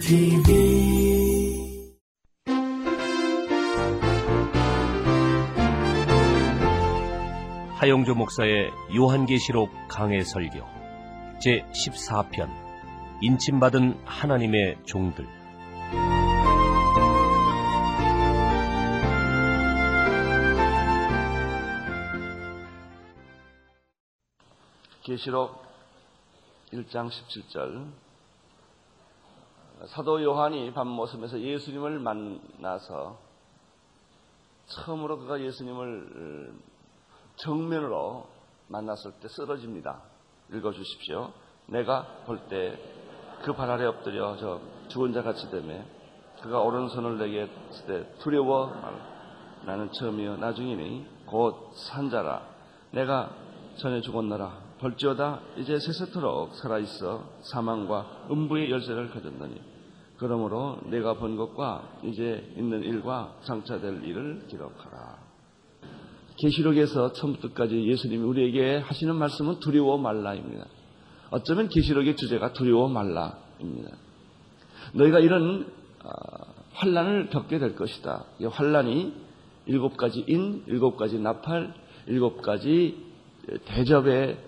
TV 하용조 목사의 요한계시록 강해 설교 제 14편 인침받은 하나님의 종들 계시록 1장 17절 사도 요한이 밤모습에서 예수님을 만나서 처음으로 그가 예수님을 정면으로 만났을 때 쓰러집니다. 읽어주십시오. 내가 볼 때 그 발 아래 엎드려 저 죽은 자 같이 되매 그가 오른손을 내게 때 두려워 나는 처음이요 나중이니 곧 산자라 내가 전에 죽었노라 벌지어다 이제 세세토록 살아있어 사망과 음부의 열쇠를 가졌느니 그러므로 내가 본 것과 이제 있는 일과 장차될 일을 기록하라. 계시록에서 처음부터까지 예수님이 우리에게 하시는 말씀은 두려워 말라입니다. 어쩌면 계시록의 주제가 두려워 말라입니다. 너희가 이런 환란을 겪게 될 것이다. 이 환란이 일곱 가지 인, 일곱 가지 나팔, 일곱 가지 대접의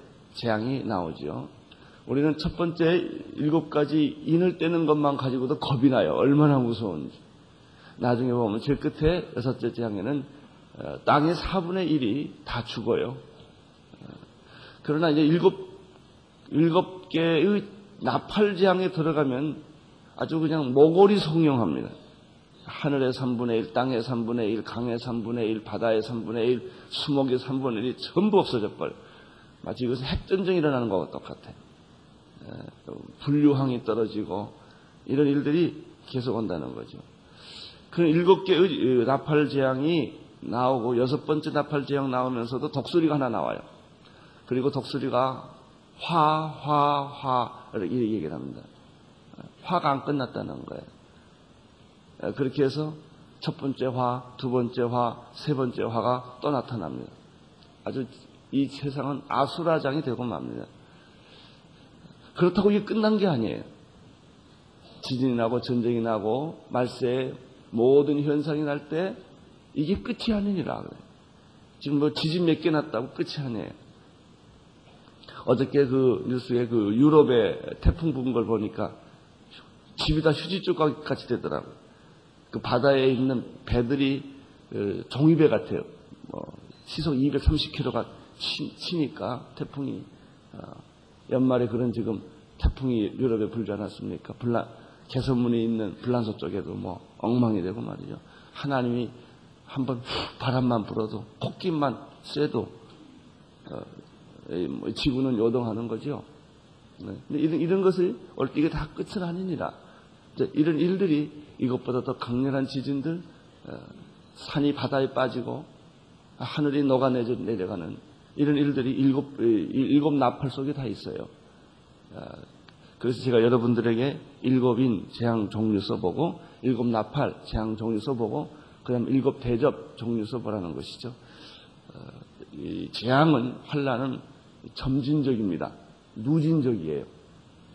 재앙이 나오죠. 우리는 첫 번째 일곱 가지 인을 떼는 것만 가지고도 겁이 나요. 얼마나 무서운지. 나중에 보면 제일 끝에 여섯째 재앙에는 땅의 4분의 1이 다 죽어요. 그러나 이제 일곱, 일곱 개의 나팔 재앙에 들어가면 아주 그냥 모골이 송영합니다. 하늘의 3분의 1, 땅의 3분의 1, 강의 3분의 1, 바다의 3분의 1, 수목의 3분의 1이 전부 없어져 버려. 마치 이것은 핵전쟁이 일어나는 것과 똑같아. 분류항이 떨어지고 이런 일들이 계속 온다는 거죠. 그 일곱 개의 나팔 재앙이 나오고 여섯 번째 나팔 재앙 나오면서도 독수리가 하나 나와요. 그리고 독수리가 화, 화, 화 이렇게 얘기를 합니다. 화가 안 끝났다는 거예요. 그렇게 해서 첫 번째 화, 두 번째 화, 세 번째 화가 또 나타납니다. 아주 이 세상은 아수라장이 되고 맙니다. 그렇다고 이게 끝난 게 아니에요. 지진이 나고 전쟁이 나고 말세에 모든 현상이 날 때 이게 끝이 아니니라 그래. 지금 뭐 지진 몇 개 났다고 끝이 아니에요. 어저께 그 뉴스에 그 유럽에 태풍 부은 걸 보니까 집이 다 휴지쪽 같이 되더라고. 그 바다에 있는 배들이 그 종이배 같아요. 뭐 시속 230km가 치, 니까 태풍이 어, 연말에 그런 지금 태풍이 유럽에 불지 않았습니까? 불란, 개선문에 있는 불란서 쪽에도 뭐 엉망이 되고 말이죠. 하나님이 한번 바람만 불어도 콧김만 쐬도 어, 뭐 지구는 요동하는 거죠. 네. 이런, 이런 것을 올게 다 끝은 아니니라. 이런 일들이 이것보다 더 강렬한 지진들, 어, 산이 바다에 빠지고 하늘이 녹아내려 내려가는 이런 일들이 일곱, 일곱 나팔 속에 다 있어요. 그래서 제가 여러분들에게 일곱인 재앙 종류 써보고, 일곱 나팔 재앙 종류 써보고, 그 다음 일곱 대접 종류 써보라는 것이죠. 이 재앙은, 환란은 점진적입니다. 누진적이에요.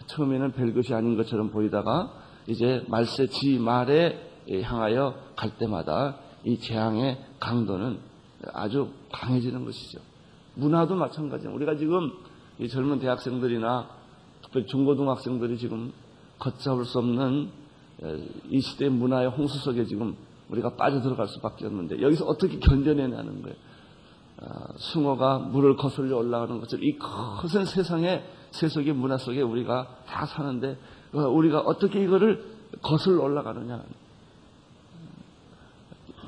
처음에는 별 것이 아닌 것처럼 보이다가 이제 말세 지 말에 향하여 갈 때마다 이 재앙의 강도는 아주 강해지는 것이죠. 문화도 마찬가지예요. 우리가 지금 이 젊은 대학생들이나 특별히 중고등학생들이 지금 걷잡을 수 없는 이 시대의 문화의 홍수 속에 지금 우리가 빠져들어갈 수밖에 없는데 여기서 어떻게 견뎌내냐는 거예요. 숭어가 물을 거슬려 올라가는 것처럼 이 커진 세상의 세속의 문화 속에 우리가 다 사는데 우리가 어떻게 이거를 거슬러 올라가느냐.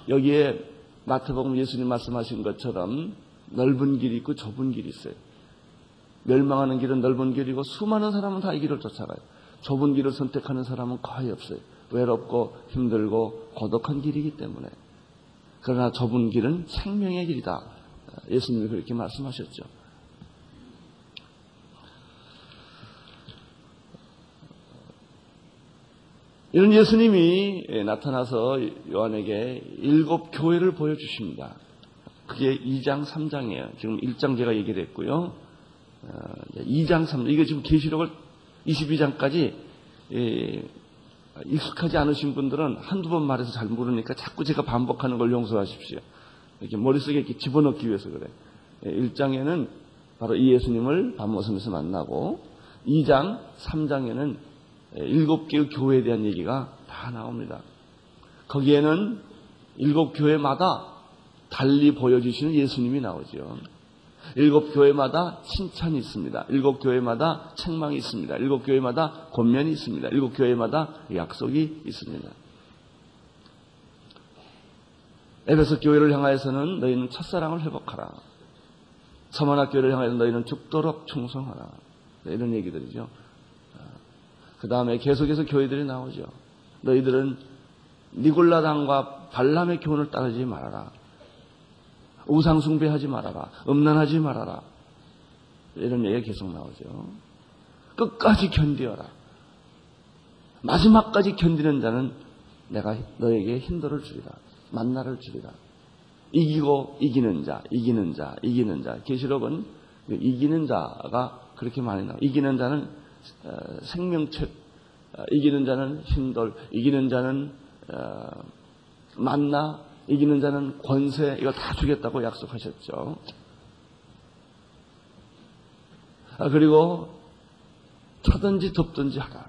여기에 마태복음 예수님 말씀하신 것처럼 넓은 길이 있고 좁은 길이 있어요. 멸망하는 길은 넓은 길이고 수많은 사람은 다 이 길을 쫓아가요. 좁은 길을 선택하는 사람은 거의 없어요. 외롭고 힘들고 고독한 길이기 때문에. 그러나 좁은 길은 생명의 길이다. 예수님이 그렇게 말씀하셨죠. 이런 예수님이 나타나서 요한에게 일곱 교회를 보여주십니다. 그게 2장, 3장이에요. 지금 1장 제가 얘기를 했고요. 어, 2장, 3장. 이게 지금 계시록을 22장까지 예, 익숙하지 않으신 분들은 한두 번 말해서 잘 모르니까 자꾸 제가 반복하는 걸 용서하십시오. 이렇게 머릿속에 이렇게 집어넣기 위해서 그래. 예, 1장에는 바로 이 예수님을 밤모섬에서 만나고 2장, 3장에는 일곱 개의 교회에 대한 얘기가 다 나옵니다. 거기에는 일곱 교회마다 달리 보여주시는 예수님이 나오죠. 일곱 교회마다 칭찬이 있습니다. 일곱 교회마다 책망이 있습니다. 일곱 교회마다 권면이 있습니다. 일곱 교회마다 약속이 있습니다. 에베소 교회를 향하여서는 너희는 첫사랑을 회복하라. 서만학 교회를 향하여서 너희는 죽도록 충성하라. 네, 이런 얘기들이죠. 그 다음에 계속해서 교회들이 나오죠. 너희들은 니골라당과 발람의 교훈을 따르지 말아라. 우상 숭배하지 말아라. 음란하지 말아라. 이런 얘기가 계속 나오죠. 끝까지 견디어라. 마지막까지 견디는 자는 내가 너에게 힘들을 주리라. 만나를 주리라. 이기고 이기는 자, 이기는 자, 이기는 자. 계시록은 이기는 자가 그렇게 많이 나와. 이기는 자는 어, 생명책, 어, 이기는 자는 힘돌, 이기는 자는 어, 만나, 이기는 자는 권세, 이거 다 주겠다고 약속하셨죠. 아, 그리고 차든지 덮든지 하라.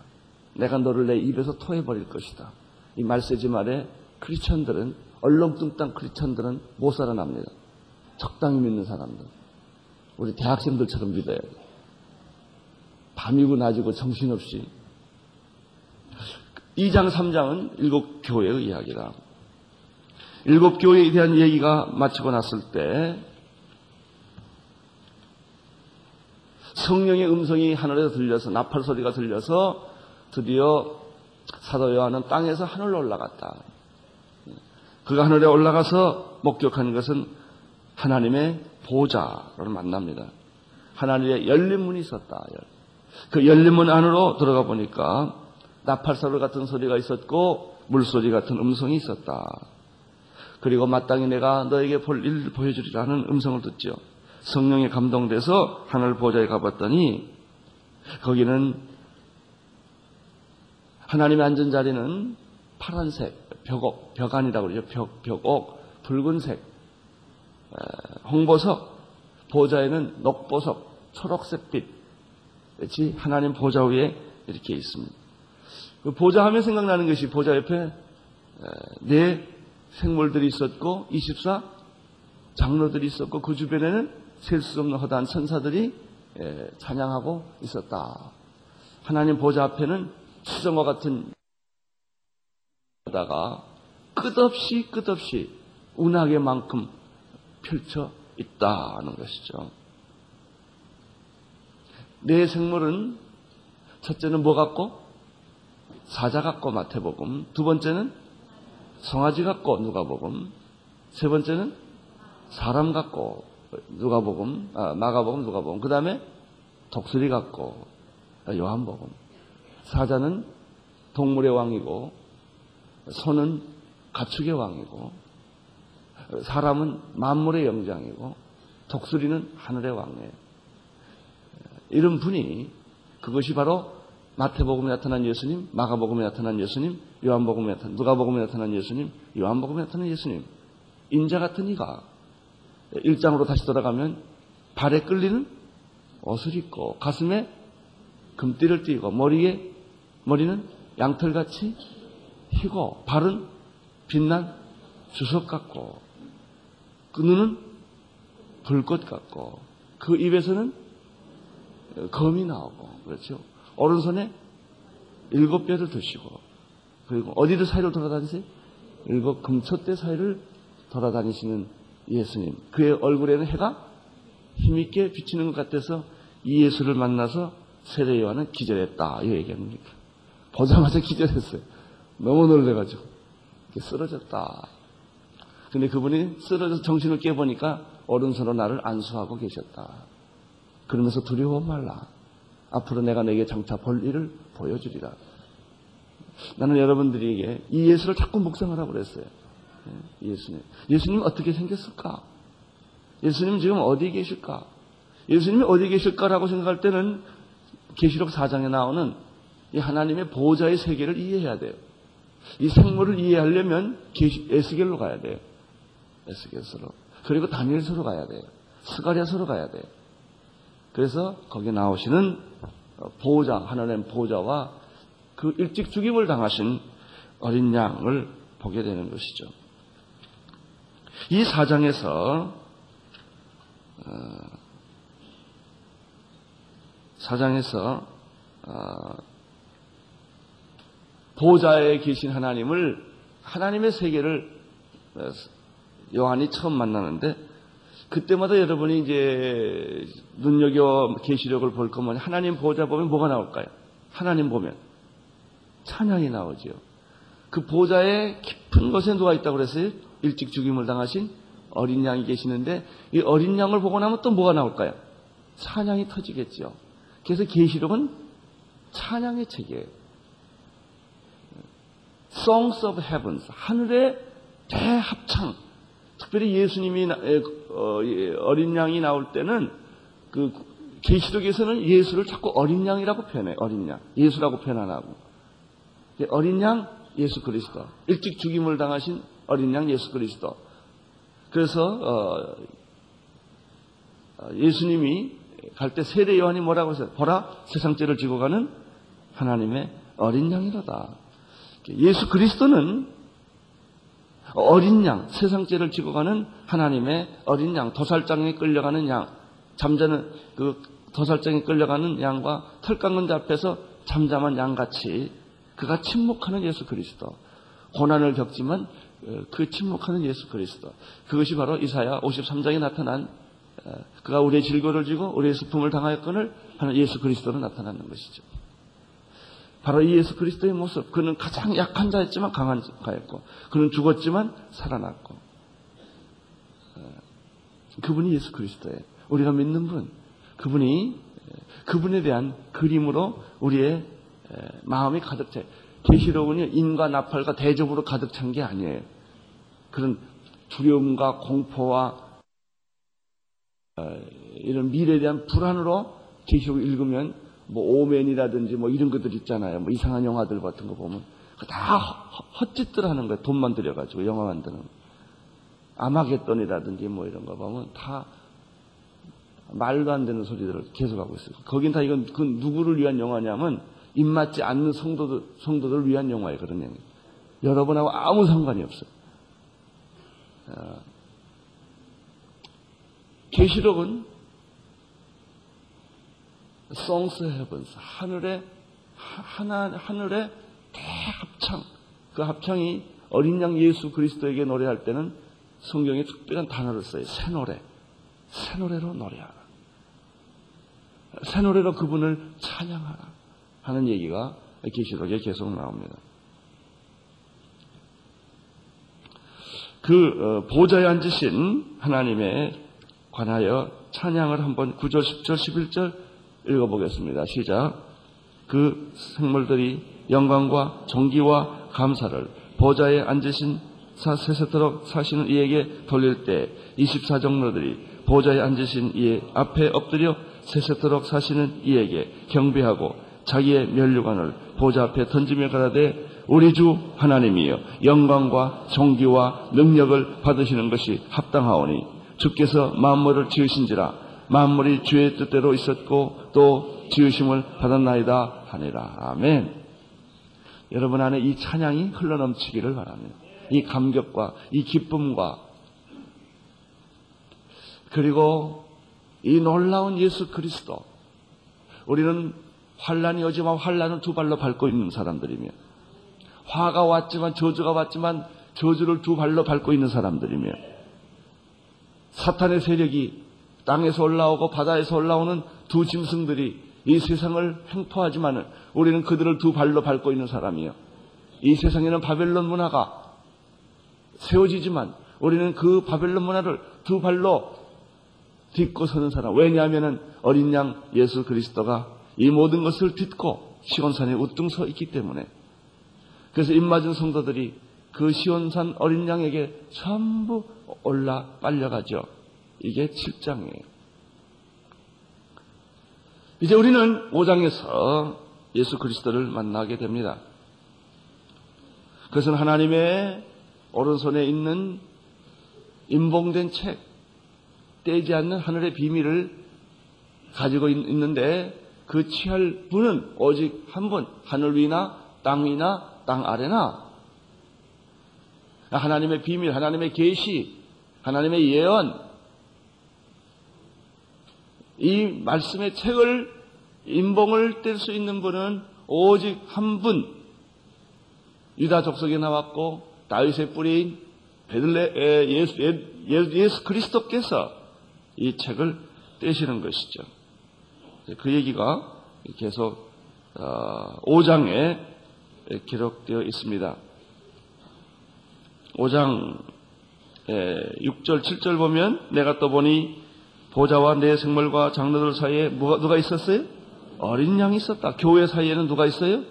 내가 너를 내 입에서 토해버릴 것이다. 이 말세지 말에 크리스천들은 얼렁뚱땅 크리스천들은 못 살아납니다. 적당히 믿는 사람들. 우리 대학생들처럼 믿어야 돼. 밤이고 낮이고 정신없이. 2장, 3장은 일곱 교회의 이야기다. 일곱 교회에 대한 얘기가 마치고 났을 때 성령의 음성이 하늘에서 들려서 나팔 소리가 들려서 드디어 사도 요한은 땅에서 하늘로 올라갔다. 그가 하늘에 올라가서 목격하는 것은 하나님의 보좌를 만납니다. 하나님의 열린 문이 있었다. 그 열린 문 안으로 들어가 보니까 나팔 소리 같은 소리가 있었고 물소리 같은 음성이 있었다. 그리고 마땅히 내가 너에게 볼 일을 보여주리라는 음성을 듣죠. 성령에 감동돼서 하늘 보좌에 가봤더니 거기는 하나님의 앉은 자리는 파란색 벽옥 벽안이라고 그러죠. 벽 벽옥 붉은색 홍보석 보좌에는 녹보석 초록색빛 하나님 보좌 위에 이렇게 있습니다. 그 보좌 하면 생각나는 것이 보좌 옆에 네 생물들이 있었고 24 장로들이 있었고 그 주변에는 셀 수 없는 허다한 천사들이 찬양하고 있었다. 하나님 보좌 앞에는 수정과 같은 다가 끝없이 끝없이 운하게만큼 펼쳐 있다는 것이죠. 내 생물은 첫째는 뭐 같고 사자 같고 마태복음, 두 번째는 성아지 같고 누가복음, 세 번째는 사람 같고 누가복음, 아, 마가복음, 누가복음, 그 다음에 독수리 같고 요한복음. 사자는 동물의 왕이고 소는 가축의 왕이고 사람은 만물의 영장이고 독수리는 하늘의 왕이에요. 이런 분이 그것이 바로 마태복음에 나타난 예수님, 마가복음에 나타난 예수님, 요한복음에 나타난 누가복음에 나타난 예수님, 요한복음에 나타난 예수님. 인자 같은 이가 일장으로 다시 돌아가면 발에 끌리는 옷을 입고 가슴에 금띠를 띠고 머리에 머리는 양털같이 희고 발은 빛난 주석 같고 그 눈은 불꽃 같고 그 입에서는 검이 나오고 그렇죠. 오른손에 일곱 뼈를 드시고 그리고 어디를 사이로 돌아다니세요? 일곱 금초대 사이를 돌아다니시는 예수님. 그의 얼굴에는 해가 힘있게 비치는 것 같아서 이 예수를 만나서 세례 요한은 기절했다. 이 얘기합니다. 보자마자 기절했어요. 너무 놀래가지고. 쓰러졌다. 근데 그분이 쓰러져서 정신을 깨보니까 오른손으로 나를 안수하고 계셨다. 그러면서 두려워 말라. 앞으로 내가 내게 장차 볼 일을 보여주리라. 나는 여러분들에게 이 예수를 자꾸 묵상하라고 그랬어요. 예, 예수님. 예수님 어떻게 생겼을까? 예수님 지금 어디 계실까? 예수님이 어디 계실까라고 생각할 때는 계시록 4장에 나오는 이 하나님의 보호자의 세계를 이해해야 돼요. 이 생물을 이해하려면 에스겔로 가야 돼요. 에스겔서로. 그리고 다니엘서로 가야 돼요. 스가랴서로 가야 돼요. 그래서 거기에 나오시는 보호자, 하나님 보호자와 그 일찍 죽임을 당하신 어린 양을 보게 되는 것이죠. 이 사장에서 어, 사장에서 어, 보호자에 계신 하나님을 하나님의 세계를 어, 요한이 처음 만나는데 그때마다 여러분이 이제 눈여겨 계시력을 볼 거면 하나님 보호자 보면 뭐가 나올까요? 하나님 보면 찬양이 나오죠. 그 보호자의 깊은 곳에 누가 있다고 그랬어요? 일찍 죽임을 당하신 어린 양이 계시는데 이 어린 양을 보고 나면 또 뭐가 나올까요? 찬양이 터지겠죠. 그래서 계시록은 찬양의 책이에요. Songs of Heavens 하늘의 대합창 특별히 예수님이 어, 예, 어린 양이 나올 때는 그 계시록에서는 예수를 자꾸 어린 양이라고 표현해 어린 양 예수라고 표현 안 하고 어린 양 예수 그리스도 일찍 죽임을 당하신 어린 양 예수 그리스도 그래서 어, 어 예수님이 갈 때 세례 요한이 뭐라고 했어요? 보라 세상 죄를 지고 가는 하나님의 어린 양이로다. 예수 그리스도는 어린 양, 세상 죄를 지고 가는 하나님의 어린 양, 도살장에 끌려가는 양, 잠자는 그 도살장에 끌려가는 양과 털 깎는 자 앞에서 잠잠한 양같이 그가 침묵하는 예수 그리스도. 고난을 겪지만 어, 그 침묵하는 예수 그리스도. 그것이 바로 이사야 53장에 나타난 어, 그가 우리의 질고를 지고 우리의 수품을 당하였건을 하는 예수 그리스도로 나타나는 것이죠. 바로 이 예수 그리스도의 모습. 그는 가장 약한 자였지만 강한 자였고, 그는 죽었지만 살아났고, 어, 그분이 예수 그리스도예요. 우리가 믿는 분, 그분이 그분에 대한 그림으로 우리의 마음이 가득 차. 계시록은요 인과 나팔과 대접으로 가득 찬 게 아니에요. 그런 두려움과 공포와 어, 이런 미래에 대한 불안으로 계시록 읽으면 뭐 오맨이라든지 뭐 이런 것들 있잖아요. 뭐 이상한 영화들 같은 거 보면 다 헛짓들 하는 거예요. 돈만 들여가지고 영화 만드는. 아마겟돈이라든지 뭐 이런 거 보면 다 말도 안 되는 소리들을 계속하고 있어요. 거긴 다 이건 그 누구를 위한 영화냐면 입맞지 않는 성도들, 성도들을 위한 영화예요. 그런 영화. 여러분하고 아무 상관이 없어요. 어, 계시록은 Songs Heavens 하늘의 하나 하늘의 대합창 그 합창이 어린 양 예수 그리스도에게 노래할 때는 성경에 특별한 단어를 써요. 새 노래. 새 노래로 노래하라. 새 노래로 그분을 찬양하라. 하는 얘기가 계시록에 계속 나옵니다. 그 어, 보좌에 앉으신 하나님에 관하여 찬양을 한번 9절, 10절, 11절 읽어보겠습니다. 시작. 그 생물들이 영광과 존귀와 감사를 보좌에 앉으신 세세토록 사시는 이에게 돌릴 때 24종로들이 보좌에 앉으신 이의 앞에 엎드려 세세토록 사시는 이에게 경배하고 자기의 면류관을 보좌 앞에 던지며 가라되 우리 주 하나님이여 영광과 존귀와 능력을 받으시는 것이 합당하오니 주께서 만물을 지으신지라 만물이 주의 뜻대로 있었고 또 지으심을 받았나이다 하니라. 아멘. 여러분 안에 이 찬양이 흘러넘치기를 바랍니다. 이 감격과 이 기쁨과 그리고 이 놀라운 예수 그리스도. 우리는 환란이 오지만 환란을 두 발로 밟고 있는 사람들이며 화가 왔지만 저주가 왔지만 저주를 두 발로 밟고 있는 사람들이며 사탄의 세력이 땅에서 올라오고 바다에서 올라오는 두 짐승들이 이 세상을 횡포하지만은 우리는 그들을 두 발로 밟고 있는 사람이요. 이 세상에는 바벨론 문화가 세워지지만 우리는 그 바벨론 문화를 두 발로 딛고 서는 사람. 왜냐하면 어린 양 예수 그리스도가 이 모든 것을 딛고 시온산에 우뚱 서 있기 때문에. 그래서 입맞은 성도들이 그 시온산 어린 양에게 전부 올라 빨려가죠. 이게 7장이에요. 이제 우리는 5장에서 예수 그리스도를 만나게 됩니다. 그것은 하나님의 오른손에 있는 인봉된 책, 떼지 않는 하늘의 비밀을 가지고 있는데 그 취할 분은 오직 한 분, 하늘 위나 땅 위나 땅 아래나. 하나님의 비밀, 하나님의 계시, 하나님의 예언. 이 말씀의 책을 인봉을 뗄 수 있는 분은 오직 한 분, 유다 족속에 나왔고 다윗의 뿌리인 베들레 예수, 예수, 예수 그리스도께서 이 책을 떼시는 것이죠. 그 얘기가 계속 5장에 어, 기록되어 있습니다. 5장 6절, 7절 보면 내가 또 보니 보좌와 내 생물과 장로들 사이에 누가, 누가 있었어요? 어린 양이 있었다. 교회 사이에는 누가 있어요?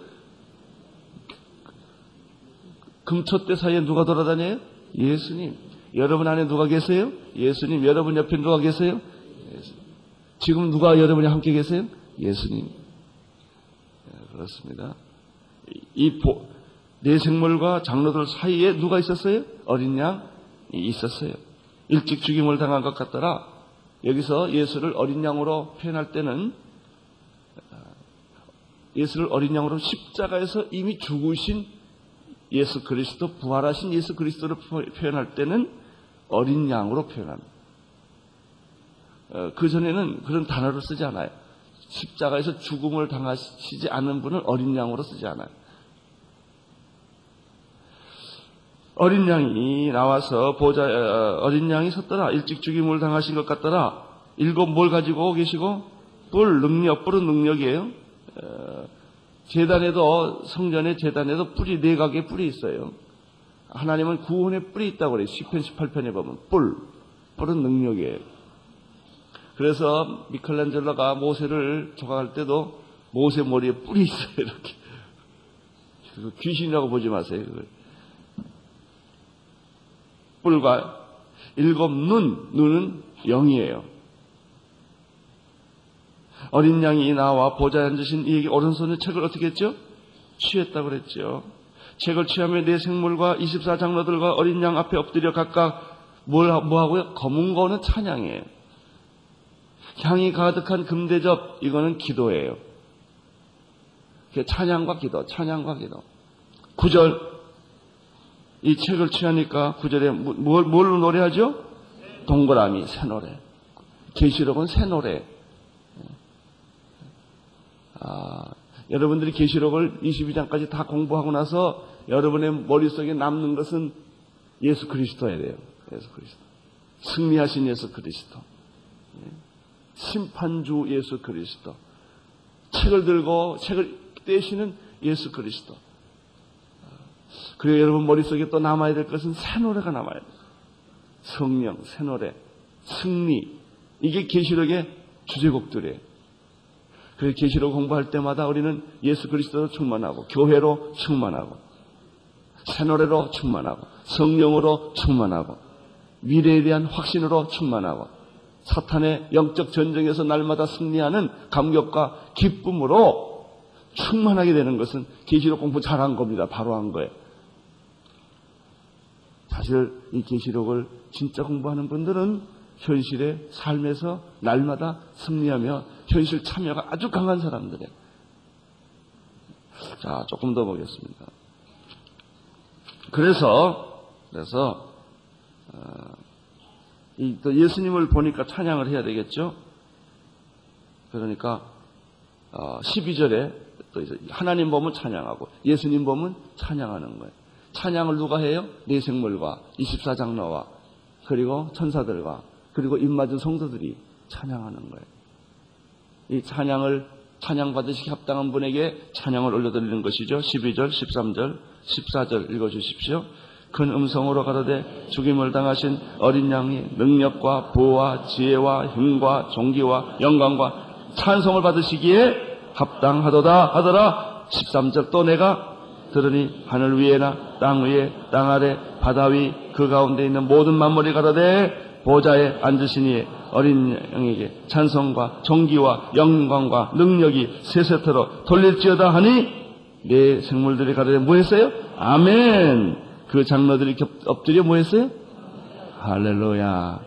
금초대 사이에 누가 돌아다녀요? 예수님. 여러분 안에 누가 계세요? 예수님. 여러분 옆에 누가 계세요? 지금 누가 여러분이 함께 계세요? 예수님. 네, 그렇습니다. 이 보, 내 생물과 장로들 사이에 누가 있었어요? 어린 양이 있었어요. 일찍 죽임을 당한 것 같더라. 여기서 예수를 어린 양으로 표현할 때는 예수를 어린 양으로 십자가에서 이미 죽으신 예수 그리스도, 부활하신 예수 그리스도를 표현할 때는 어린 양으로 표현합니다. 어, 그 전에는 그런 단어를 쓰지 않아요. 십자가에서 죽음을 당하시지 않은 분은 어린 양으로 쓰지 않아요. 어린 양이 나와서 보자 어, 어린 양이 섰더라. 일찍 죽임을 당하신 것 같더라. 일곱 뭘 가지고 계시고? 뿔 능력 뿔은 능력이에요. 어, 재단에도 성전의 재단에도 뿔이 네 가게 뿔이 있어요. 하나님은 구원의 뿔이 있다고 그래요. 10편 18편에 보면 뿔 뿔은 능력이에요 그래서 미켈란젤로가 모세를 조각할 때도 모세 머리에 뿔이 있어요 이렇게 귀신이라고 보지 마세요 그걸. 뿔과 일곱 눈, 눈은 영이에요. 어린 양이 나와 보좌에 앉으신 이에게 오른손에 책을 어떻게 했죠? 취했다고 그랬죠. 책을 취하며 내 생물과 24장로들과 어린 양 앞에 엎드려 각각 뭘, 뭐 하고요? 검은 거는 찬양이에요. 향이 가득한 금대접, 이거는 기도예요. 찬양과 기도, 찬양과 기도. 구절 이 책을 취하니까 구절에 뭘, 뭘로 노래하죠? 동그라미, 새 노래. 계시록은 새 노래. 아, 여러분들이 계시록을 22장까지 다 공부하고 나서 여러분의 머릿속에 남는 것은 예수 그리스도야 돼요. 예수 그리스도. 승리하신 예수 그리스도. 예. 심판주 예수 그리스도. 책을 들고 책을 떼시는 예수 그리스도. 그리고 여러분 머릿속에 또 남아야 될 것은 새 노래가 남아야 돼요. 성령, 새 노래, 승리. 이게 계시록의 주제곡들이에요. 그래서 계시록 공부할 때마다 우리는 예수 그리스도로 충만하고 교회로 충만하고 새 노래로 충만하고 성령으로 충만하고 미래에 대한 확신으로 충만하고 사탄의 영적 전쟁에서 날마다 승리하는 감격과 기쁨으로 충만하게 되는 것은 계시록 공부 잘한 겁니다. 바로 한 거예요. 사실 이 계시록을 진짜 공부하는 분들은 현실의 삶에서 날마다 승리하며 현실 참여가 아주 강한 사람들이에요. 자, 조금 더 보겠습니다. 그래서 그래서 어, 또 예수님을 보니까 찬양을 해야 되겠죠. 그러니까 어, 12절에 또 하나님 보면 찬양하고 예수님 보면 찬양하는 거예요. 찬양을 누가 해요? 내 생물과 24장로와 그리고 천사들과 그리고 입맞은 성도들이 찬양하는 거예요. 이 찬양을 찬양 받으시기 합당한 분에게 찬양을 올려드리는 것이죠. 12절, 13절, 14절 읽어주십시오. 큰 음성으로 가로되 죽임을 당하신 어린 양이 능력과 부와 지혜와 힘과 종기와 영광과 찬송을 받으시기에 합당하도다 하더라. 13절 또 내가 들으니 하늘 위에나 땅 위에 땅 아래 바다 위 그 가운데 있는 모든 만물이 가라되 보좌에 앉으시니 어린 양에게 찬송과 존귀와 영광과 능력이 세세토록 돌릴지어다 하니 내 생물들이 가르쳐 뭐 했어요? 아멘. 그 장로들이 엎드려 뭐 했어요? 할렐루야.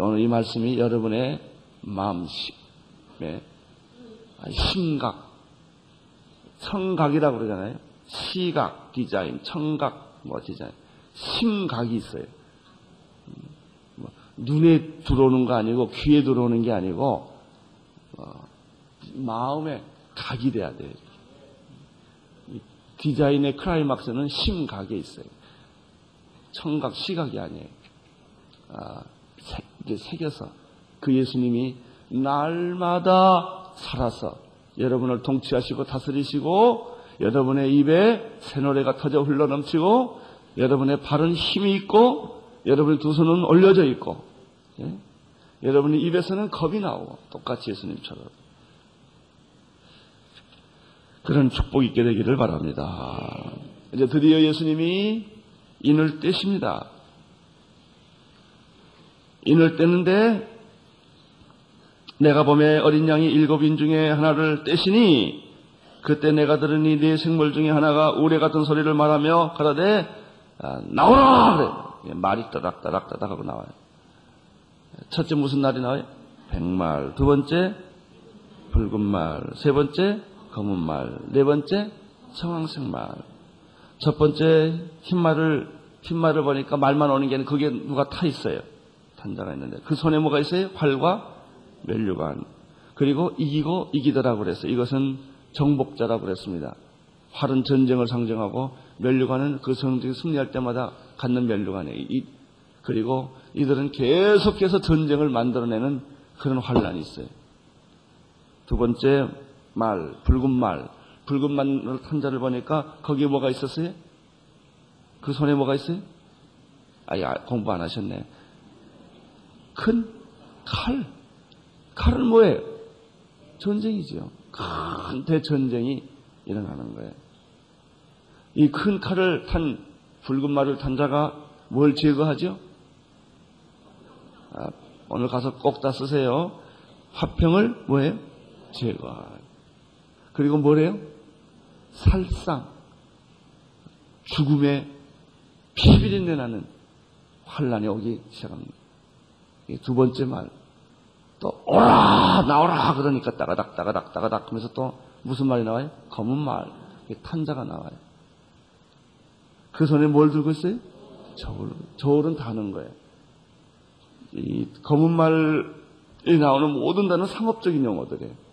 오늘 이 말씀이 여러분의 마음심에 심각, 청각이라고 그러잖아요. 시각 디자인, 청각 뭐 디자인, 심각이 있어요. 뭐 눈에 들어오는 거 아니고 귀에 들어오는 게 아니고 어, 마음에 각이 돼야 돼요. 디자인의 크라이막스는 심각에 있어요. 청각, 시각이 아니에요. 아, 새, 이제 새겨서 그 예수님이 날마다 살아서 여러분을 통치하시고 다스리시고 여러분의 입에 새 노래가 터져 흘러넘치고 여러분의 발은 힘이 있고 여러분의 두 손은 올려져 있고 예? 여러분의 입에서는 겁이 나오고 똑같이 예수님처럼 그런 축복 있게 되기를 바랍니다. 이제 드디어 예수님이 인을 떼십니다. 인을 떼는데 내가 봄에 어린 양이 일곱 인 중에 하나를 떼시니 그때 내가 들으니 네 생물 중에 하나가 우레 같은 소리를 말하며 가라되 아, 나오라 그래 말이 따닥따닥 따닥 하고 나와요. 첫째 무슨 날이 나와요? 백말 두 번째 붉은 말 세 번째 검은 말 네 번째 청황색 말 첫 번째 흰 말을 흰 말을 보니까 말만 오는 게 아니라 그게 누가 타 있어요. 탄자가 있는데 그 손에 뭐가 있어요? 활과 멸류관. 그리고 이기고 이기더라고 그랬어요. 이것은 정복자라고 그랬습니다. 활은 전쟁을 상징하고 멸류관은 그 성적이 승리할 때마다 갖는 멸류관이에요. 이, 그리고 이들은 계속해서 전쟁을 만들어내는 그런 환란이 있어요. 두 번째 말, 붉은 말. 붉은 말을 탄자를 보니까 거기에 뭐가 있었어요? 그 손에 뭐가 있어요? 아야 공부 안 하셨네. 큰 칼. 칼은 뭐예요? 전쟁이죠. 큰 대전쟁이 일어나는 거예요. 이 큰 칼을 탄 붉은 말을 탄 자가 뭘 제거하죠? 아, 오늘 가서 꼭 다 쓰세요. 화평을 뭐예요? 제거. 그리고 뭐래요? 살상. 죽음의 피비린내 나는 환란이 오기 시작합니다. 두 번째 말. 또 오라 나오라 그러니까 따가닥 따가닥 따가닥 하면서 또 무슨 말이 나와요? 검은 말. 탄자가 나와요. 그 손에 뭘 들고 있어요? 저울. 저울은 다는 거예요. 이 검은 말이 나오는 모든 단어는 상업적인 용어들이에요.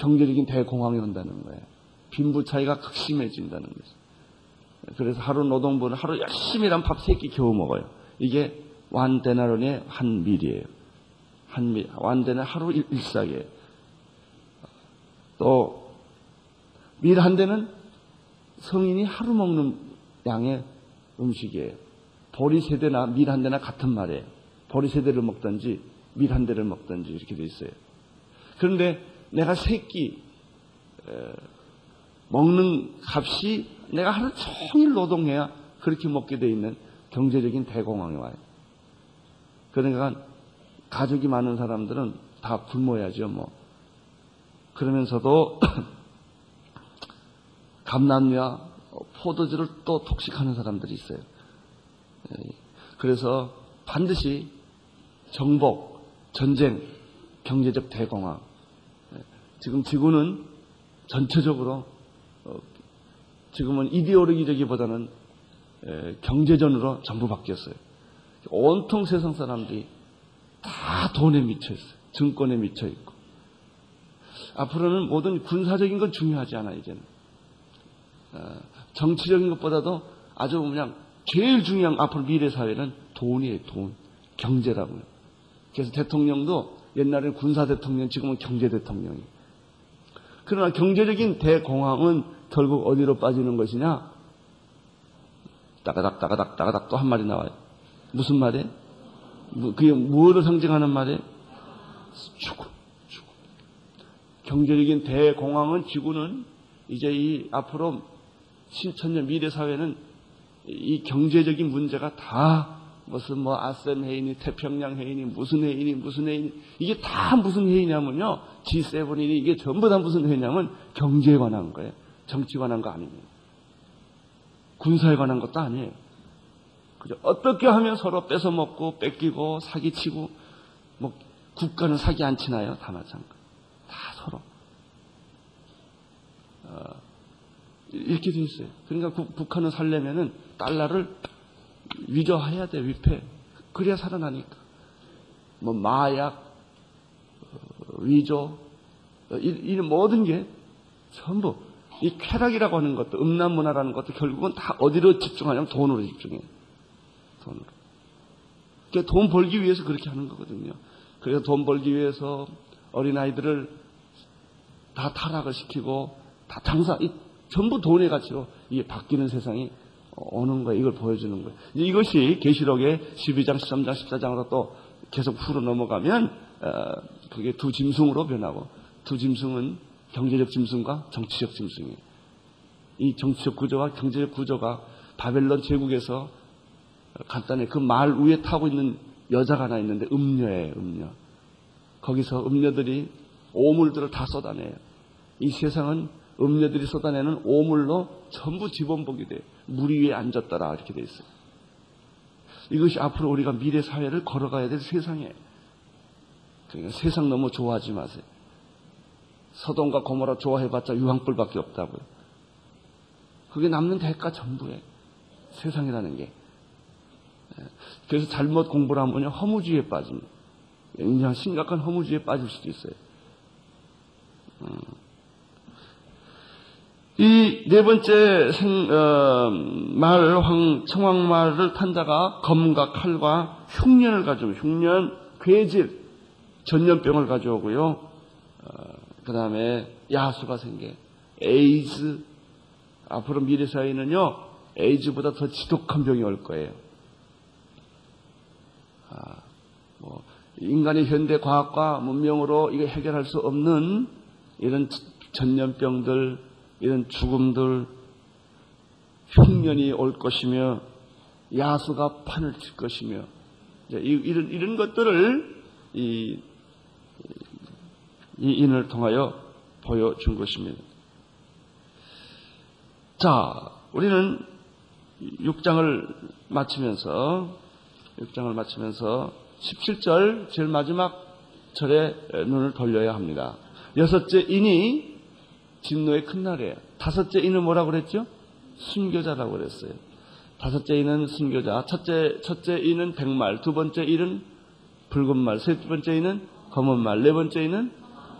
경제적인 대공황이 온다는 거예요. 빈부 차이가 극심해진다는 거죠. 그래서 하루 노동부는 하루 열심히 일한 밥 세 끼 겨우 먹어요. 이게 완데나론의 한 밀이에요. 한 밀, 완데나 하루 일, 일삭이에요. 또 밀 한 대는 성인이 하루 먹는 양의 음식이에요. 보리 세 대나 밀 한 대나 같은 말이에요. 보리 세 대를 먹든지 밀 한 대를 먹든지 이렇게 돼 있어요. 그런데 내가 세끼 먹는 값이 내가 하루 종일 노동해야 그렇게 먹게 돼 있는 경제적인 대공황이 와요. 그러니까 가족이 많은 사람들은 다 굶어야죠, 뭐. 그러면서도 감남류와 포도주를 또 독식하는 사람들이 있어요. 그래서 반드시 정복, 전쟁, 경제적 대공황. 지금 지구는 전체적으로 지금은 이데올로기적이보다는 경제전으로 전부 바뀌었어요. 온통 세상 사람들이 다 돈에 미쳐 있어요. 증권에 미쳐 있고. 앞으로는 모든 군사적인 건 중요하지 않아, 이제는. 정치적인 것보다도 아주 그냥 제일 중요한 앞으로 미래 사회는 돈이에요, 돈. 경제라고요. 그래서 대통령도 옛날에는 군사 대통령, 지금은 경제 대통령이에요. 그러나 경제적인 대공황은 결국 어디로 빠지는 것이냐? 따가닥, 따가닥, 따가닥 또 한 마리 나와요. 무슨 말이에요? 그게 무엇을 상징하는 말이에요? 죽음, 죽음. 경제적인 대공황은 지구는 이제 이 앞으로 신천년 미래 사회는 이 경제적인 문제가 다 무슨 뭐 아셈 회의니 태평양 회의니 무슨 회의니 무슨 회의니 이게 다 무슨 회의냐면요. G7이니 이게 전부 다 무슨 회의냐면 경제에 관한 거예요. 정치에 관한 거 아닙니다 군사에 관한 것도 아니에요. 그죠? 어떻게 하면 서로 뺏어 먹고 뺏기고 사기치고 뭐 국가는 사기 안 치나요? 다 마찬가지. 다 서로. 어, 이렇게 돼 있어요. 그러니까 구- 북한은 살려면은 달러를 위조해야 돼, 위패. 그래야 살아나니까. 뭐, 마약, 어, 위조, 어, 이, 이 모든 게 전부, 이 쾌락이라고 하는 것도, 음란 문화라는 것도 결국은 다 어디로 집중하냐면 돈으로 집중해요. 돈으로. 그러니까 돈 벌기 위해서 그렇게 하는 거거든요. 그래서 돈 벌기 위해서 어린아이들을 다 타락을 시키고, 다 장사, 이 전부 돈의 가치로 이게 바뀌는 세상이 오는 거예요. 이걸 보여주는 거예요. 이것이 계시록의 12장, 13장, 14장으로 또 계속 풀어 넘어가면 어, 그게 두 짐승으로 변하고 두 짐승은 경제적 짐승과 정치적 짐승이에요. 이 정치적 구조와 경제적 구조가 바벨론 제국에서 간단히 그 말 위에 타고 있는 여자가 하나 있는데 음녀예요, 음녀. 거기서 음녀들이 오물들을 다 쏟아내요. 이 세상은 음녀들이 쏟아내는 오물로 전부 지번복이 돼요. 물 위에 앉았더라 이렇게 돼 있어요. 이것이 앞으로 우리가 미래 사회를 걸어가야 될 세상이에요. 그러니까 세상 너무 좋아하지 마세요. 서동과 고모라 좋아해봤자 유황불밖에 없다고요. 그게 남는 대가 전부예요. 세상이라는 게. 예. 그래서 잘못 공부를 하면요 허무주의에 빠집니다. 굉장히 심각한 허무주의에 빠질 수도 있어요. 음. 이 네 번째 생, 어, 말, 황, 청황말을 탄 자가 검과 칼과 흉년을 가지고, 흉년, 괴질, 전염병을 가져오고요. 어, 그 다음에 야수가 생겨. 에이즈, 앞으로 미래 사회는요, 에이즈보다 더 지독한 병이 올 거예요. 아, 뭐, 인간의 현대 과학과 문명으로 이거 해결할 수 없는 이런 전염병들, 이런 죽음들, 흉년이 올 것이며 야수가 판을 칠 것이며 이런 이런 것들을 이, 이 인을 통하여 보여준 것입니다. 자, 우리는 6장을 마치면서 6장을 마치면서 17절 제일 마지막 절에 눈을 돌려야 합니다. 여섯째 인이 진노의 큰 날이에요. 다섯째 인은 뭐라고 그랬죠? 순교자라고 그랬어요. 다섯째 인은 순교자. 첫째, 첫째 인은 백말. 두 번째 인은 붉은 말. 세 번째 인은 검은 말. 네 번째 인은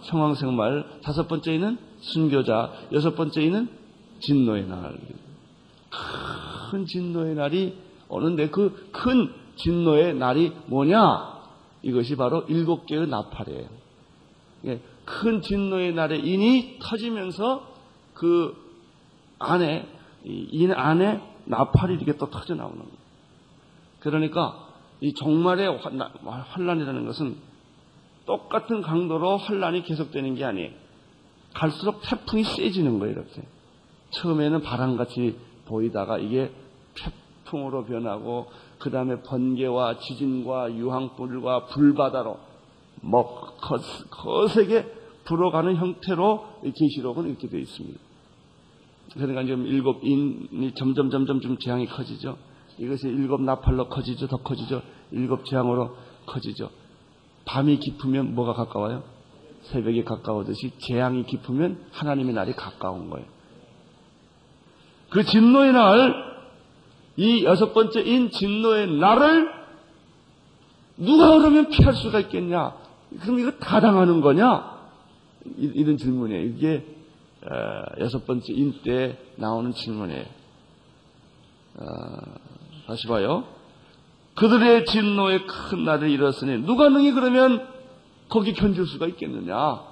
청황색 말. 다섯 번째 인은 순교자. 여섯 번째 인은 진노의 날. 큰 진노의 날이 오는데 그 큰 진노의 날이 뭐냐? 이것이 바로 일곱 개의 나팔이에요. 예, 큰 진노의 날에 인이 터지면서 그 안에 인 안에 나팔이 이렇게 또 터져 나오는 거예요. 그러니까 이 종말의 환란이라는 것은 똑같은 강도로 환란이 계속되는 게 아니에요. 갈수록 태풍이 세지는 거예요, 이렇게. 처음에는 바람같이 보이다가 이게 태풍으로 변하고 그 다음에 번개와 지진과 유황불과 불바다로 뭐 거세게 불어가는 형태로 계시록은 이렇게 되어 있습니다. 그러니까 지금 일곱 인이 점점 점점 좀 재앙이 커지죠. 이것이 일곱 나팔로 커지죠. 더 커지죠. 일곱 재앙으로 커지죠. 밤이 깊으면 뭐가 가까워요? 새벽이 가까워듯이 재앙이 깊으면 하나님의 날이 가까운 거예요. 그 진노의 날, 이 여섯 번째 인 진노의 날을 누가 그러면 피할 수가 있겠냐? 그럼 이거 다 당하는 거냐? 이런 질문이에요. 이게 어, 여섯 번째 인때 나오는 질문이에요. 어, 다시 봐요. 그들의 진노의 큰 날을 이뤘으니 누가 능히 그러면 거기 견딜 수가 있겠느냐?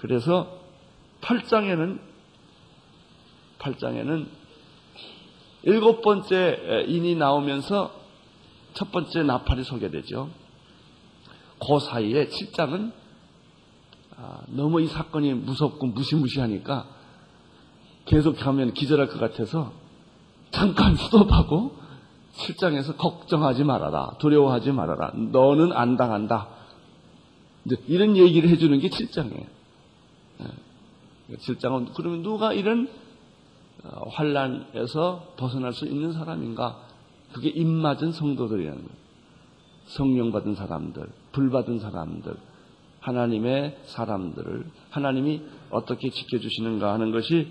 그래서 8장에는 8장에는 일곱 번째 인이 나오면서 첫 번째 나팔이 소개되죠. 그 사이에 7장은 아, 너무 이 사건이 무섭고 무시무시하니까 계속 가면 기절할 것 같아서 잠깐 스톱하고 7장에서 걱정하지 말아라. 두려워하지 말아라. 너는 안 당한다. 이런 얘기를 해주는 게 7장이에요. 7장은 그러면 누가 이런 어, 환란에서 벗어날 수 있는 사람인가? 그게 입맞은 성도들이라는 거예요. 성령 받은 사람들, 불 받은 사람들, 하나님의 사람들을 하나님이 어떻게 지켜주시는가 하는 것이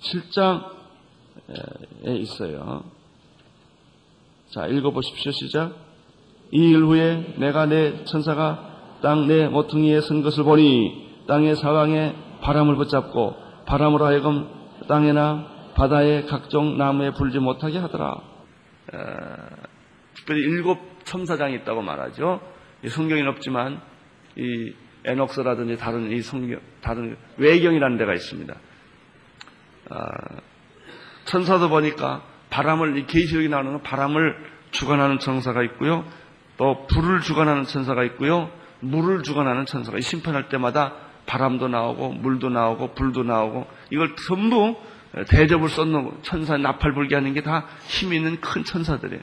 7장에 있어요. 자, 읽어보십시오. 시작. 이 일 후에 내가 내 천사가 땅 내 모퉁이에 선 것을 보니 땅의 사방에 바람을 붙잡고 바람으로 하여금 땅에나 바다에 각종 나무에 불지 못하게 하더라. 어, 특별히 일곱 천사장이 있다고 말하죠. 이 성경에는 없지만 이 에녹스라든지 다른 이 성경 다른 외경이라는 데가 있습니다. 아, 천사도 보니까 바람을 이 계시록이 나오는 바람을 주관하는 천사가 있고요. 또 불을 주관하는 천사가 있고요. 물을 주관하는 천사가 심판할 때마다 바람도 나오고 물도 나오고 불도 나오고 이걸 전부 대접을 쏟는 천사 나팔 불게 하는 게 다힘 있는 큰 천사들이에요.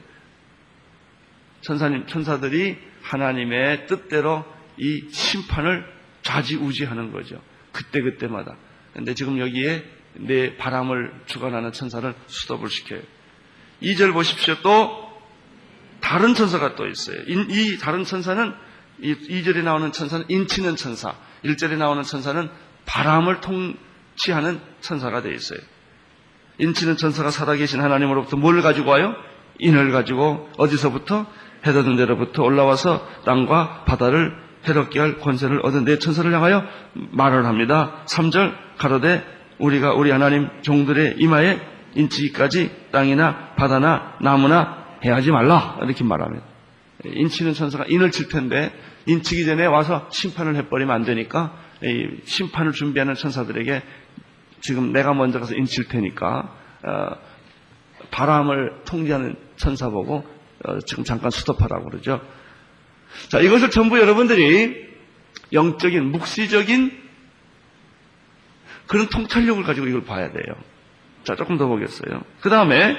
천사님 천사들이 하나님의 뜻대로 이 심판을 좌지우지하는 거죠. 그때 그때마다. 근데 지금 여기에 내 바람을 주관하는 천사를 수dob을 시켜요. 2절 보십시오. 또 다른 천사가 또 있어요. 이, 이 다른 천사는 이 2절에 나오는 천사는 인치는 천사, 1절에 나오는 천사는 바람을 통치하는 천사가 되어 있어요. 인치는 천사가 살아계신 하나님으로부터 뭘 가지고 와요? 인을 가지고 어디서부터? 해돋은 데로부터 올라와서 땅과 바다를 해롭게 할 권세를 얻은 내 천사를 향하여 말을 합니다. 3절 가로되 우리가 우리 하나님 종들의 이마에 인치기까지 땅이나 바다나 나무나 해하지 말라 이렇게 말합니다. 인치는 천사가 인을 칠 텐데 인치기 전에 와서 심판을 해버리면 안 되니까 심판을 준비하는 천사들에게 지금 내가 먼저 가서 인칠 테니까 어, 바람을 통제하는 천사 보고 어, 지금 잠깐 수톱하라고 그러죠. 자, 이것을 전부 여러분들이 영적인, 묵시적인 그런 통찰력을 가지고 이걸 봐야 돼요. 자, 조금 더 보겠어요. 그 다음에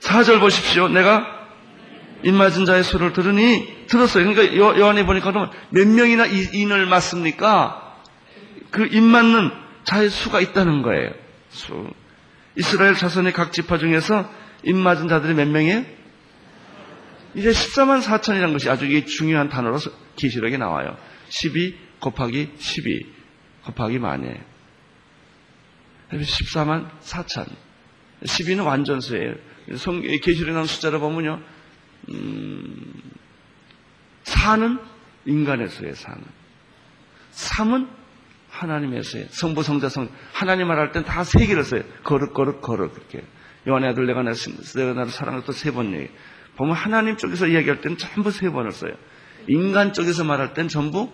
4절 보십시오. 내가 입맞은 자의 수를 들으니 들었어요. 그러니까 요한에 보니까 그러면 몇 명이나 인 을 맞습니까? 그 입맞는 자의 수가 있다는 거예요. 수. 이스라엘 자손의 각 지파 중에서 입맞은 자들이 몇 명이에요? 이제 14만 4천이라는 것이 아주 중요한 단어로서 기시록에 나와요. 12 곱하기 12 곱하기 만이에요. 14만 4천. 12는 완전수예요. 성, 계시록에 나온 숫자를 보면요. 음, 4는 인간의 수예요, 4는. 3은 하나님의 수예요. 성부, 성자, 성. 하나님 말할 땐 다 세 개를 써요. 거룩, 거룩, 거룩. 그렇게. 요한의 아들 내가, 나를 사랑했다 세 번 얘기. 보면 하나님 쪽에서 이야기할 때는 전부 세 번을 써요. 인간 쪽에서 말할 땐 전부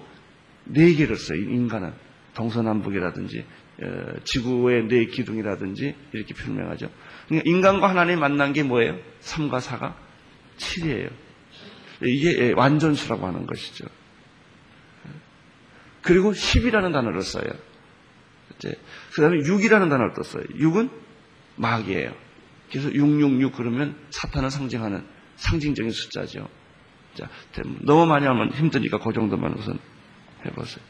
네 개를 써요. 인간은. 동서남북이라든지 어, 지구의 네 기둥이라든지 이렇게 표명하죠. 그러니까 인간과 하나님이 만난 게 뭐예요? 3과 4가 7이에요. 이게 예, 완전수라고 하는 것이죠. 그리고 10이라는 단어를 써요. 그 다음에 6이라는 단어를 또 써요. 6은 마귀예요. 그래서 666 그러면 사탄을 상징하는 상징적인 숫자죠. 자, 너무 많이 하면 힘드니까 그 정도만 우선 해보세요.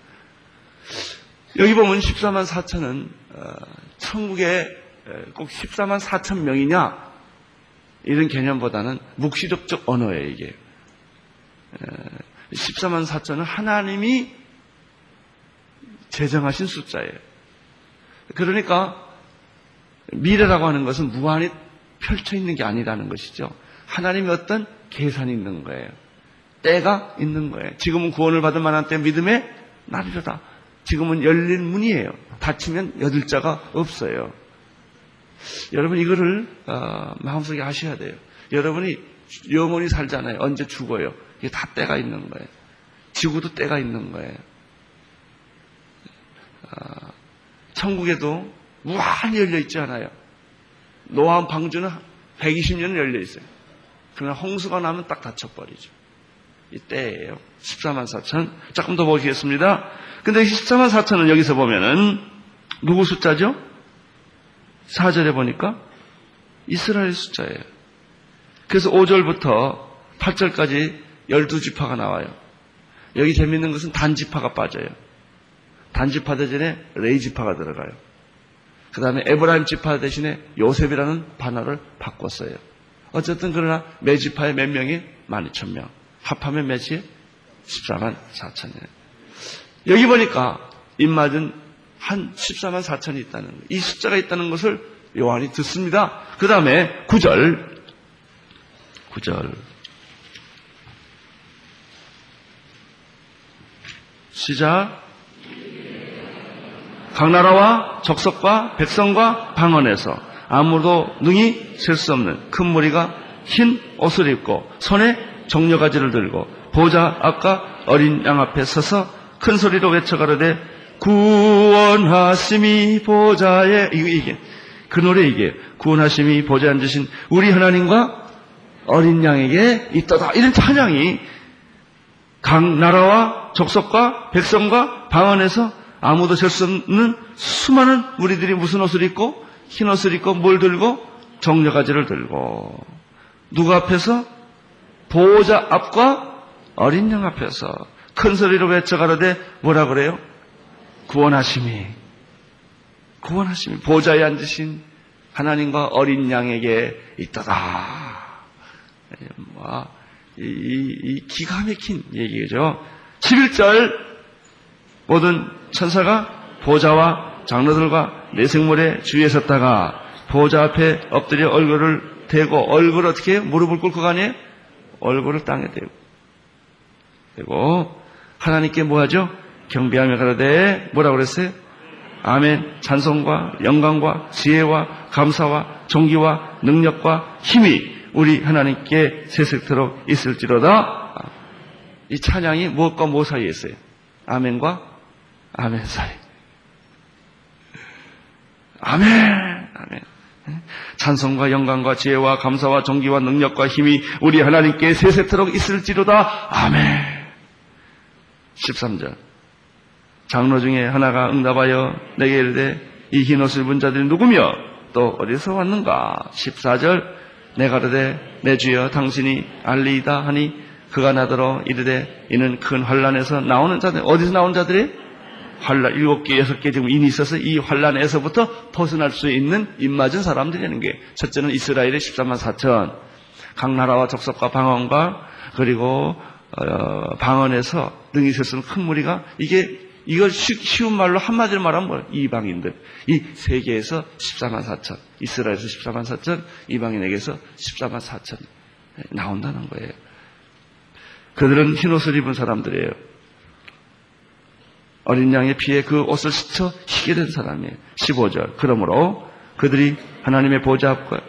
여기 보면 14만 4천은 어, 천국에 꼭 14만 4천 명이냐 이런 개념보다는 묵시적적 언어예요 이게. 14만 4천은 하나님이 제정하신 숫자예요. 그러니까 미래라고 하는 것은 무한히 펼쳐 있는 게 아니라는 것이죠. 하나님이 어떤 계산이 있는 거예요. 때가 있는 거예요. 지금은 구원을 받을 만한 때 믿음의 날이로다. 지금은 열린 문이에요. 닫히면 여들 자가 없어요. 여러분 이거를 어, 마음속에 아셔야 돼요. 여러분이 영원히 살잖아요. 언제 죽어요. 이게 다 때가 있는 거예요. 지구도 때가 있는 거예요. 어, 천국에도 무한히 열려 있지 않아요. 노아 방주는 120년 열려 있어요. 그러나 홍수가 나면 딱 닫혀버리죠. 이 때예요. 14만 4천. 조금 더 보시겠습니다. 근데 14만 4천은 여기서 보면은 누구 숫자죠? 4절에 보니까 이스라엘 숫자예요. 그래서 5절부터 8절까지 12지파가 나와요. 여기 재밌는 것은 단지파가 빠져요. 단지파 대전에 레이지파가 들어가요. 그 다음에 에브라임 지파 대신에 요셉이라는 반어를 바꿨어요. 어쨌든 그러나 매지파의 몇 명이 12,000명. 합하면 몇이? 14만 4천이에요. 여기 보니까 입맞은 한 14만 4천이 있다는 거예요. 이 숫자가 있다는 것을 요한이 듣습니다. 그 다음에 9절. 9절. 시작. 각 나라와 적석과 백성과 방언에서 아무도 능히 셀 수 없는 큰 무리가 흰 옷을 입고 손에 정려가지를 들고 보좌 앞과 어린 양 앞에 서서 큰 소리로 외쳐가르되 구원하심이 보좌에 이게, 그 노래 이게 구원하심이 보좌에 앉으신 우리 하나님과 어린 양에게 있다다. 이런 찬양이 각 나라와 족속과 백성과 방언에서 아무도 셀 수 없는 수많은 우리들이 무슨 옷을 입고 흰 옷을 입고 뭘 들고 정려가지를 들고 누구 앞에서 보호자 앞과 어린 양 앞에서 큰 소리로 외쳐가라되 뭐라 그래요? 구원하심이 구원하심이 보좌에 앉으신 하나님과 어린 양에게 있다다. 뭐, 이, 이, 이 기가 막힌 얘기죠. 11절 모든 천사가 보좌와 장로들과 내생물의 주위에 섰다가 보좌 앞에 엎드려 얼굴을 대고 얼굴 어떻게 해요? 무릎을 꿇고 가니 얼굴을 땅에 대고 대고 하나님께 뭐하죠? 경배하며 가라되 뭐라고 그랬어요? 아멘 찬송과 영광과 지혜와 감사와 존귀와 능력과 힘이 우리 하나님께 세색토록 있을지로다. 이 찬양이 무엇과 무엇 사이에 있어요? 아멘과 아멘 사이. 아멘, 아멘. 찬송과 영광과 지혜와 감사와 존귀와 능력과 힘이 우리 하나님께 세세토록 있을지로다. 아멘. 13절. 장로 중에 하나가 응답하여 내게 이르되 이 흰 옷을 입은 자들이 누구며 또 어디서 왔는가? 14절. 내가 이르되 내 주여 당신이 알리이다 하니 그가 나더러 이르되 이는 큰 환란에서 나오는 자들 어디서 나온 자들이 환란 일곱 개 여섯 개 지금 인이 있어서 이 환란에서부터 벗어날 수 있는 입맞은 사람들이라는 게 첫째는 이스라엘의 14만 4천 각 나라와 적석과 방언과 그리고 어, 방언에서 능히 있었는 큰 무리가 이게 이걸 쉬운 말로 한마디로 말하면 뭐예요? 이방인들. 이 세계에서 14만 4천, 이스라엘에서 14만 4천, 이방인에게서 14만 4천 나온다는 거예요. 그들은 흰 옷을 입은 사람들이에요. 어린 양의 피에 그 옷을 스쳐 희게 된 사람이에요. 15절. 그러므로 그들이 하나님의 보좌 앞과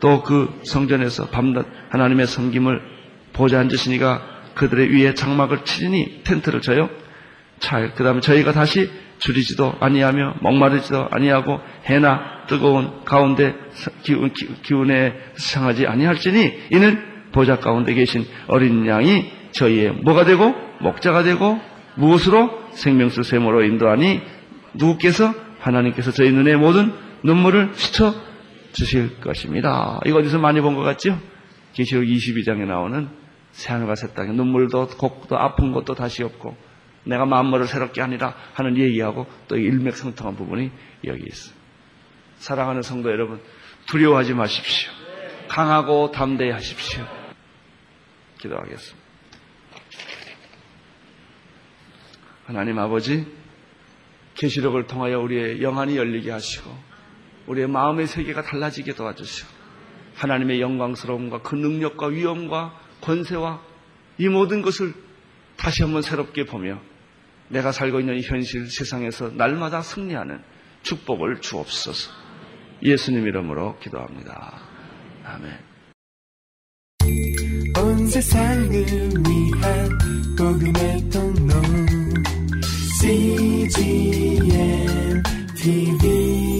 또 그 성전에서 밤낮 하나님의 성김을 보좌 앉으시니가 그들의 위에 장막을 치니 텐트를 쳐요. 잘, 그 다음에 저희가 다시 줄이지도 아니하며 목마르지도 아니하고 해나 뜨거운 가운데 기운, 기운에 상하지 아니할지니 이는 보좌 가운데 계신 어린 양이 저희의 뭐가 되고 목자가 되고 무엇으로 생명수 세모로 인도하니 누구께서 하나님께서 저희 눈에 모든 눈물을 씻어 주실 것입니다. 이거 어디서 많이 본 것 같죠? 계시록 22장에 나오는 새하늘과 새 땅에 눈물도 곡도 아픈 것도 다시 없고 내가 만물을 새롭게 하니라 하는 얘기하고 또 일맥상통한 부분이 여기 있어요. 사랑하는 성도 여러분, 두려워하지 마십시오. 강하고 담대하십시오. 기도하겠습니다. 하나님 아버지, 계시록을 통하여 우리의 영안이 열리게 하시고 우리의 마음의 세계가 달라지게 도와주시고 하나님의 영광스러움과 그 능력과 위엄과 권세와 이 모든 것을 다시 한번 새롭게 보며 내가 살고 있는 이 현실 세상에서 날마다 승리하는 축복을 주옵소서. 예수님 이름으로 기도합니다. 아멘. 온 세상을 위한 복음의 통로 CGM TV